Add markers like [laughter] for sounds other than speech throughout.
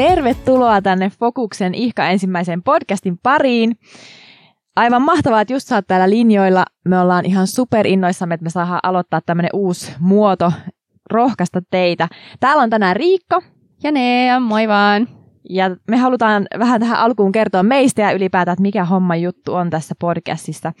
Tervetuloa tänne Fokuksen ihka ensimmäisen podcastin pariin. Aivan mahtavaa, että just sä oot täällä linjoilla. Me ollaan ihan super innoissamme, että me saadaan aloittaa tämmönen uusi muoto rohkaista teitä. Täällä on tänään Riikka. Ja Nea, moi vaan. Ja me halutaan vähän tähän alkuun kertoa meistä ja ylipäätään, että mikä homma juttu on tässä podcastissa.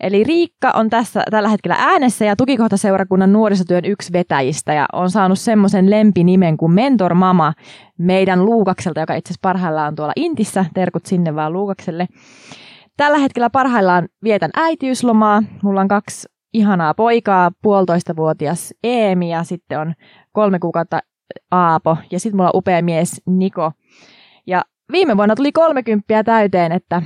Eli Riikka on tässä tällä hetkellä äänessä ja tukikohtaseurakunnan nuorisotyön yksi vetäjistä ja on saanut semmoisen lempinimen kuin Mentor Mama meidän Luukakselta, joka itse asiassa parhaillaan on tuolla Intissä. Terkut sinne vaan Luukakselle. Tällä hetkellä parhaillaan vietän äitiyslomaa. Mulla on kaksi ihanaa poikaa, puolitoista vuotias Eemi ja sitten on kolme kuukautta Aapo ja sitten mulla on upea mies Niko. Ja viime vuonna tuli 30 täyteen, että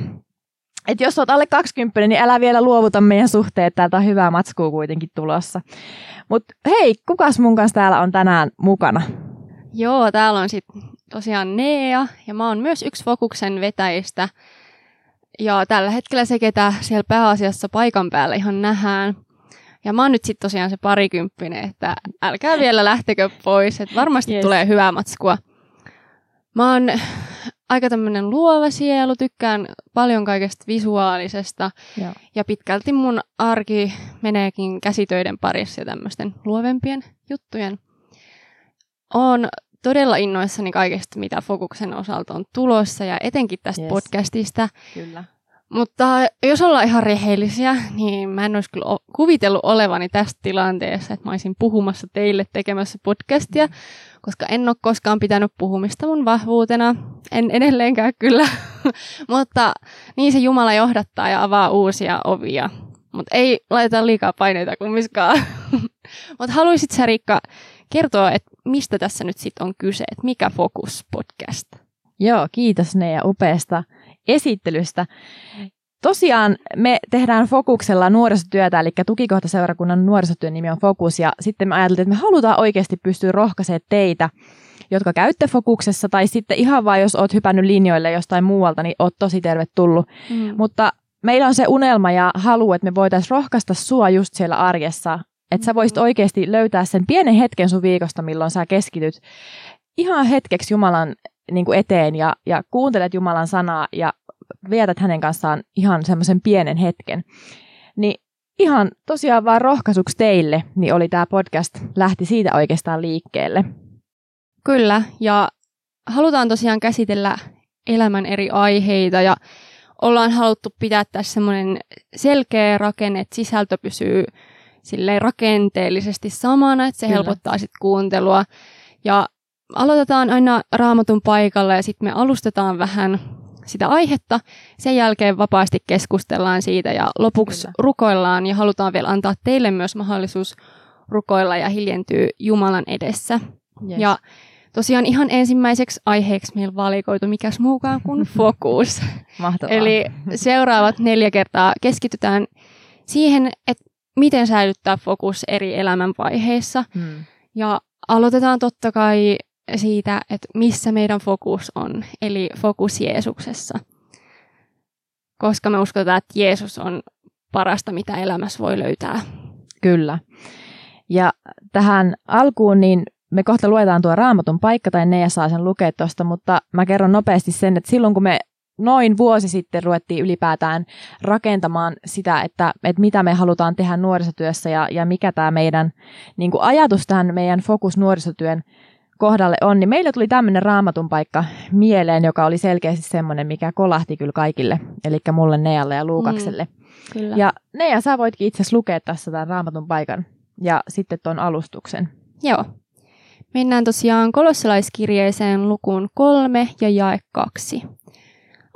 että jos olet alle 20, niin älä vielä luovuta meidän suhteet. Täältä on hyvää matskua kuitenkin tulossa. Mutta hei, kukas mun kanssa täällä on tänään mukana? Joo, täällä on sitten tosiaan Nea ja mä oon myös yksi Fokuksen vetäjistä. Ja tällä hetkellä se, ketä siellä pääasiassa paikan päällä ihan nähdään. Ja mä oon nyt sitten tosiaan se parikymppinen, että älkää vielä lähtekö pois, että varmasti yes. tulee hyvää matskua. Mä oon aika tämmöinen luova sielu, tykkään paljon kaikesta visuaalisesta Joo. ja pitkälti mun arki meneekin käsitöiden parissa ja tämmöisten luovempien juttujen. Oon todella innoissani kaikesta, mitä Fokuksen osalta on tulossa ja etenkin tästä yes. podcastista. Kyllä. Mutta jos ollaan ihan rehellisiä, niin mä en olisi kyllä kuvitellut olevani tästä tilanteessa, että mä olisin puhumassa teille tekemässä podcastia, koska en ole koskaan pitänyt puhumista mun vahvuutena. En edelleenkään kyllä, [laughs] mutta niin se Jumala johdattaa ja avaa uusia ovia. Mutta ei laita liikaa paineita kummiskaan. [laughs] mutta haluaisit sä Riikka kertoa, että mistä tässä nyt sitten on kyse, että mikä Fokus podcast? Joo, kiitos Neija upeasta esittelystä. Tosiaan me tehdään Fokuksella nuorisotyötä, eli tukikohtaseurakunnan nuorisotyön nimi on Fokus, ja sitten me ajateltiin, että me halutaan oikeasti pystyä rohkaisemaan teitä, jotka käytte Fokuksessa, tai sitten ihan vain, jos oot hypännyt linjoille jostain muualta, niin oot tosi tervetullut. Mm. Mutta meillä on se unelma ja halu, että me voitaisiin rohkaista sua just siellä arjessa, että sä voisit oikeasti löytää sen pienen hetken sun viikosta, milloin sä keskityt ihan hetkeksi Jumalan niin kuin eteen ja, ja kuuntelet Jumalan sanaa ja vietät hänen kanssaan ihan semmoisen pienen hetken. Niin ihan tosiaan vaan rohkaisuksi teille, niin oli tämä podcast, lähti siitä oikeastaan liikkeelle. Kyllä, ja halutaan tosiaan käsitellä elämän eri aiheita ja ollaan haluttu pitää tässä semmoinen selkeä rakenne, että sisältö pysyy silleen rakenteellisesti samana, että se Kyllä. helpottaa sitten kuuntelua. Ja aloitetaan aina raamatun paikalla ja sitten me alustetaan vähän sitä aihetta. Sen jälkeen vapaasti keskustellaan siitä ja lopuksi Kyllä. rukoillaan ja halutaan vielä antaa teille myös mahdollisuus rukoilla ja hiljentyä Jumalan edessä. Yes. Ja tosiaan ihan ensimmäiseksi aiheeksi meillä valikoitu mikäs muukaan kuin [laughs] fokus. Mahtavaa. Eli seuraavat neljä kertaa keskitytään siihen, että miten säilyttää fokus eri elämänvaiheissa. Hmm. Ja aloitetaan totta kai siitä, että missä meidän fokus on, eli fokus Jeesuksessa. Koska me uskotaan, että Jeesus on parasta, mitä elämässä voi löytää. Kyllä. Ja tähän alkuun, niin me kohta luetaan tuo raamatun paikka, tai ne saa sen lukea tuosta, mutta mä kerron nopeasti sen, että silloin kun me noin vuosi sitten ruvettiin ylipäätään rakentamaan sitä, että, että mitä me halutaan tehdä nuorisotyössä ja, ja mikä tämä meidän niin ajatus tähän meidän fokus nuorisotyön kohdalle on, niin meillä tuli tämmöinen raamatun paikka mieleen, joka oli selkeästi semmoinen, mikä kolahti kyllä kaikille, eli mulle Nealle ja Luukakselle. Mm, kyllä. Ja Nea, sä voitkin itse asiassa lukea tässä tämän raamatun paikan ja sitten tuon alustuksen. Joo. Mennään tosiaan kolossalaiskirjeeseen lukuun kolme ja jae kaksi.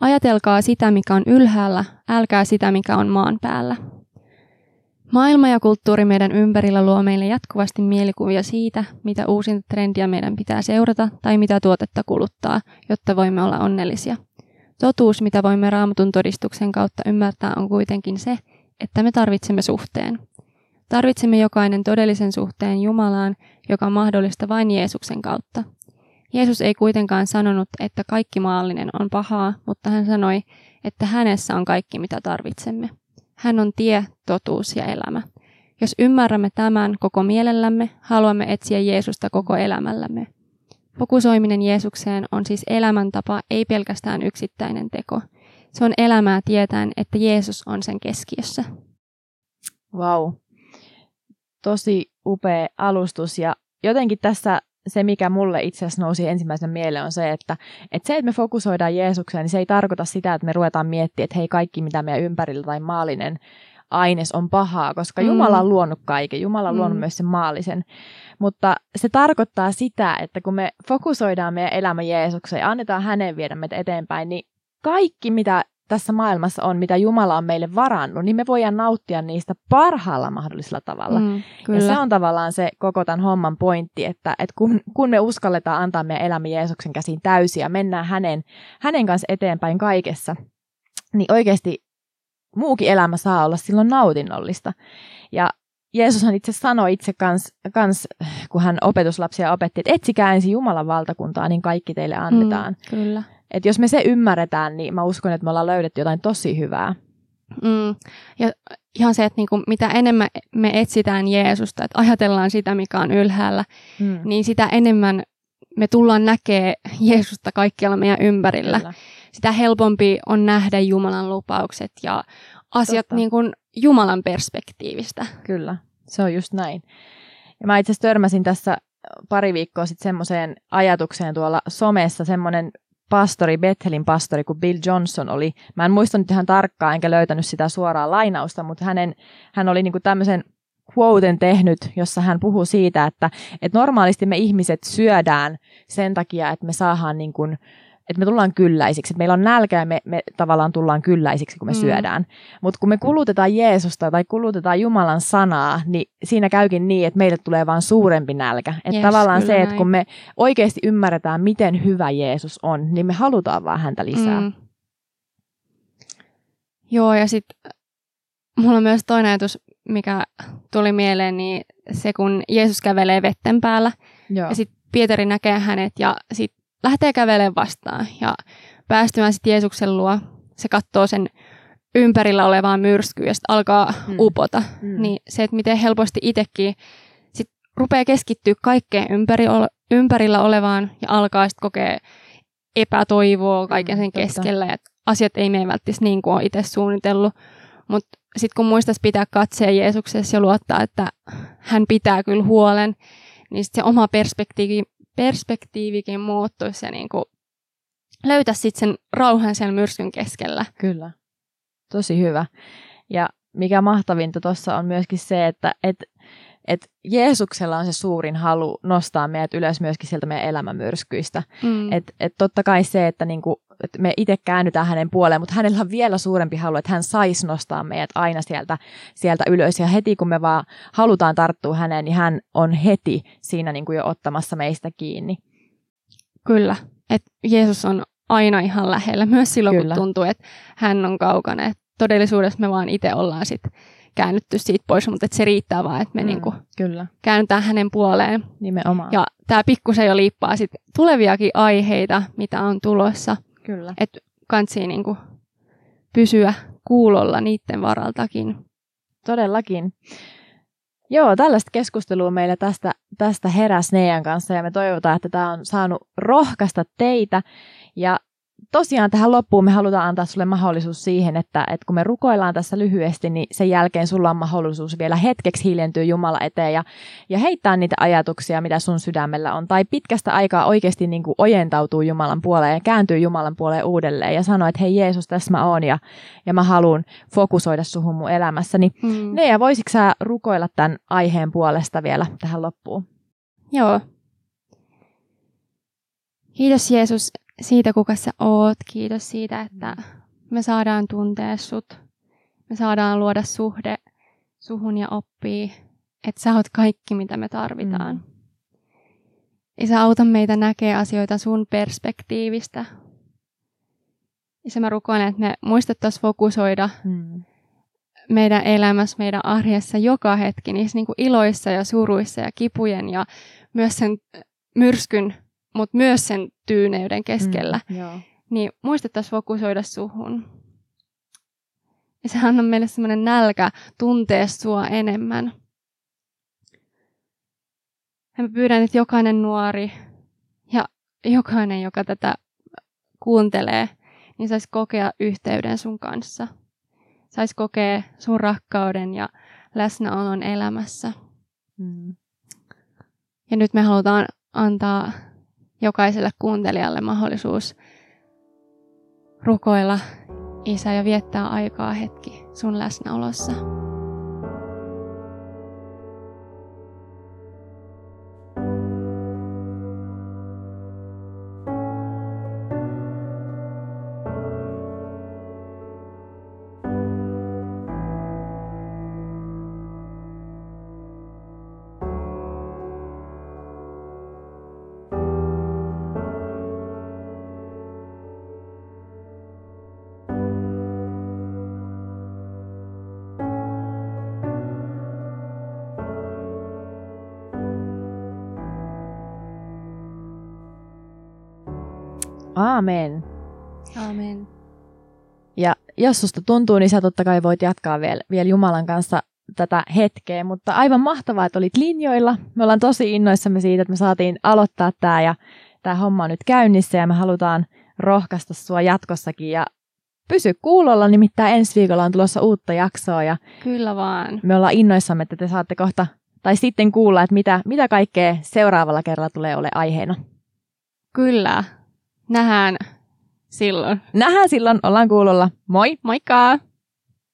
Ajatelkaa sitä, mikä on ylhäällä, älkää sitä, mikä on maan päällä. Maailma ja kulttuuri meidän ympärillä luo meille jatkuvasti mielikuvia siitä, mitä uusinta trendiä meidän pitää seurata tai mitä tuotetta kuluttaa, jotta voimme olla onnellisia. Totuus, mitä voimme raamatun todistuksen kautta ymmärtää, on kuitenkin se, että me tarvitsemme suhteen. Tarvitsemme jokainen todellisen suhteen Jumalaan, joka on mahdollista vain Jeesuksen kautta. Jeesus ei kuitenkaan sanonut, että kaikki maallinen on pahaa, mutta hän sanoi, että hänessä on kaikki, mitä tarvitsemme. Hän on tie, totuus ja elämä. Jos ymmärrämme tämän koko mielellämme, haluamme etsiä Jeesusta koko elämällämme. Fokusoiminen Jeesukseen on siis elämäntapa, ei pelkästään yksittäinen teko. Se on elämää tietäen, että Jeesus on sen keskiössä. Wow. Tosi upea alustus ja jotenkin tässä se, mikä mulle itse asiassa nousi ensimmäisenä mieleen, on se, että, että se, että me fokusoidaan Jeesukseen, niin se ei tarkoita sitä, että me ruvetaan miettimään, että hei, kaikki mitä meidän ympärillä tai maallinen aines on pahaa, koska mm. Jumala on luonut kaiken. Jumala on mm. luonut myös sen maallisen. Mutta se tarkoittaa sitä, että kun me fokusoidaan meidän elämä Jeesukseen ja annetaan hänen viedä meitä eteenpäin, niin kaikki, mitä tässä maailmassa on, mitä Jumala on meille varannut, niin me voidaan nauttia niistä parhaalla mahdollisella tavalla. Mm, kyllä. Ja se on tavallaan se koko tämän homman pointti, että, että kun, kun me uskalletaan antaa meidän elämä Jeesuksen käsiin täysin ja mennään hänen, hänen kanssa eteenpäin kaikessa, niin oikeasti muukin elämä saa olla silloin nautinnollista. Ja Jeesushan itse sanoi itse kans, kans, kun hän opetuslapsia opetti, että etsikää ensin Jumalan valtakuntaa, niin kaikki teille annetaan. Mm, kyllä. Et jos me se ymmärretään, niin mä uskon, että me ollaan löydetty jotain tosi hyvää. Mm. Ja ihan se, että niinku, mitä enemmän me etsitään Jeesusta, että ajatellaan sitä, mikä on ylhäällä, mm. niin sitä enemmän me tullaan näkee Jeesusta kaikkialla meidän ympärillä. Kyllä. Sitä helpompi on nähdä Jumalan lupaukset ja asiat niin kuin Jumalan perspektiivistä. Kyllä, se on just näin. Ja mä itse asiassa törmäsin tässä pari viikkoa sitten semmoiseen ajatukseen tuolla somessa, semmoinen pastori, Bethelin pastori, kun Bill Johnson oli, mä en muista nyt ihan tarkkaan, enkä löytänyt sitä suoraa lainausta, mutta hänen, hän oli niinku tämmöisen quoten tehnyt, jossa hän puhuu siitä, että, että normaalisti me ihmiset syödään sen takia, että me saadaan niin kuin, että me tullaan kylläisiksi. Että meillä on nälkä ja me, me tavallaan tullaan kylläisiksi, kun me mm. syödään. Mutta kun me kulutetaan Jeesusta tai kulutetaan Jumalan sanaa, niin siinä käykin niin, että meille tulee vain suurempi nälkä. Että yes, tavallaan se, että kun me oikeasti ymmärretään, miten hyvä Jeesus on, niin me halutaan vaan häntä lisää. Mm. Joo, ja sitten mulla on myös toinen ajatus, mikä tuli mieleen, niin se kun Jeesus kävelee vetten päällä, Joo. ja sitten Pietari näkee hänet, ja sitten lähtee kävelemään vastaan ja päästymään sitten Jeesuksen luo. Se katsoo sen ympärillä olevaa myrskyä ja sitten alkaa mm. upota. Mm. Niin se, että miten helposti itsekin sit rupeaa keskittyä kaikkeen ympäri, ympärillä olevaan ja alkaa sitten kokea epätoivoa kaiken mm, sen mm, keskellä. Että asiat ei mene välttämättä niin kuin on itse suunnitellut. Mutta sitten kun muistaisi pitää katseen Jeesuksessa ja luottaa, että hän pitää kyllä huolen, niin sit se oma perspektiivi, perspektiivikin muuttuisi ja niin kuin löytäisi sitten sen rauhan sen myrskyn keskellä. Kyllä, tosi hyvä. Ja mikä mahtavinta tuossa on myöskin se, että et, et Jeesuksella on se suurin halu nostaa meidät ylös myöskin sieltä meidän elämämyrskyistä. Mm. Et, et totta kai se, että niinku, et me itse käännytään hänen puoleen, mutta hänellä on vielä suurempi halu, että hän saisi nostaa meidät aina sieltä, sieltä ylös. Ja heti kun me vaan halutaan tarttua häneen, niin hän on heti siinä niinku jo ottamassa meistä kiinni. Kyllä, että Jeesus on aina ihan lähellä, myös silloin Kyllä. kun tuntuu, että hän on kaukana. Et todellisuudessa me vaan itse ollaan sitten käännytty siitä pois, mutta että se riittää vaan, että me mm, niinku kyllä. käännytään hänen puoleen. Nimenomaan. Ja tämä pikkusen jo liippaa sit tuleviakin aiheita, mitä on tulossa. Kyllä. Että kansi niinku pysyä kuulolla niiden varaltakin. Todellakin. Joo, tällaista keskustelua meillä tästä, tästä heräs Neijan kanssa ja me toivotaan, että tämä on saanut rohkaista teitä ja tosiaan tähän loppuun me halutaan antaa sulle mahdollisuus siihen, että, että kun me rukoillaan tässä lyhyesti, niin sen jälkeen sulla on mahdollisuus vielä hetkeksi hiljentyä Jumala eteen ja, ja heittää niitä ajatuksia, mitä sun sydämellä on. Tai pitkästä aikaa oikeasti niin kuin ojentautuu Jumalan puoleen ja kääntyy Jumalan puoleen uudelleen ja sanoo, että hei Jeesus, tässä mä oon ja, ja mä haluan fokusoida suhun mun elämässäni. Hmm. Ne ja voisitko sä rukoilla tämän aiheen puolesta vielä tähän loppuun? Joo. Kiitos Jeesus, siitä, kuka sä oot. Kiitos siitä, että me saadaan tuntea sut. Me saadaan luoda suhde suhun ja oppii, että sä oot kaikki, mitä me tarvitaan. Mm. Ja sä auta meitä näkee asioita sun perspektiivistä. Se mä rukoilen, että me muistettaisiin fokusoida mm. meidän elämässä, meidän arjessa joka hetki, niissä niin kuin iloissa ja suruissa ja kipujen ja myös sen myrskyn mutta myös sen tyyneyden keskellä, mm, joo. niin muistettaisiin fokusoida suhun. Ja se antaa meille semmoinen nälkä tuntea sua enemmän. Ja mä pyydän, että jokainen nuori ja jokainen, joka tätä kuuntelee, niin saisi kokea yhteyden sun kanssa. Saisi kokea sun rakkauden ja läsnäolon elämässä. Mm. Ja nyt me halutaan antaa jokaiselle kuuntelijalle mahdollisuus rukoilla Isä ja viettää aikaa hetki sun läsnäolossa. Aamen. Aamen. Ja jos susta tuntuu, niin sä totta kai voit jatkaa vielä, vielä Jumalan kanssa tätä hetkeä, mutta aivan mahtavaa, että olit linjoilla. Me ollaan tosi innoissamme siitä, että me saatiin aloittaa tämä ja tämä homma on nyt käynnissä ja me halutaan rohkaista sua jatkossakin ja pysy kuulolla, nimittäin ensi viikolla on tulossa uutta jaksoa ja Kyllä vaan. me ollaan innoissamme, että te saatte kohta tai sitten kuulla, että mitä, mitä kaikkea seuraavalla kerralla tulee ole aiheena. Kyllä. Nähdään silloin. Nähdään silloin, ollaan kuulolla. Moi! Moikka!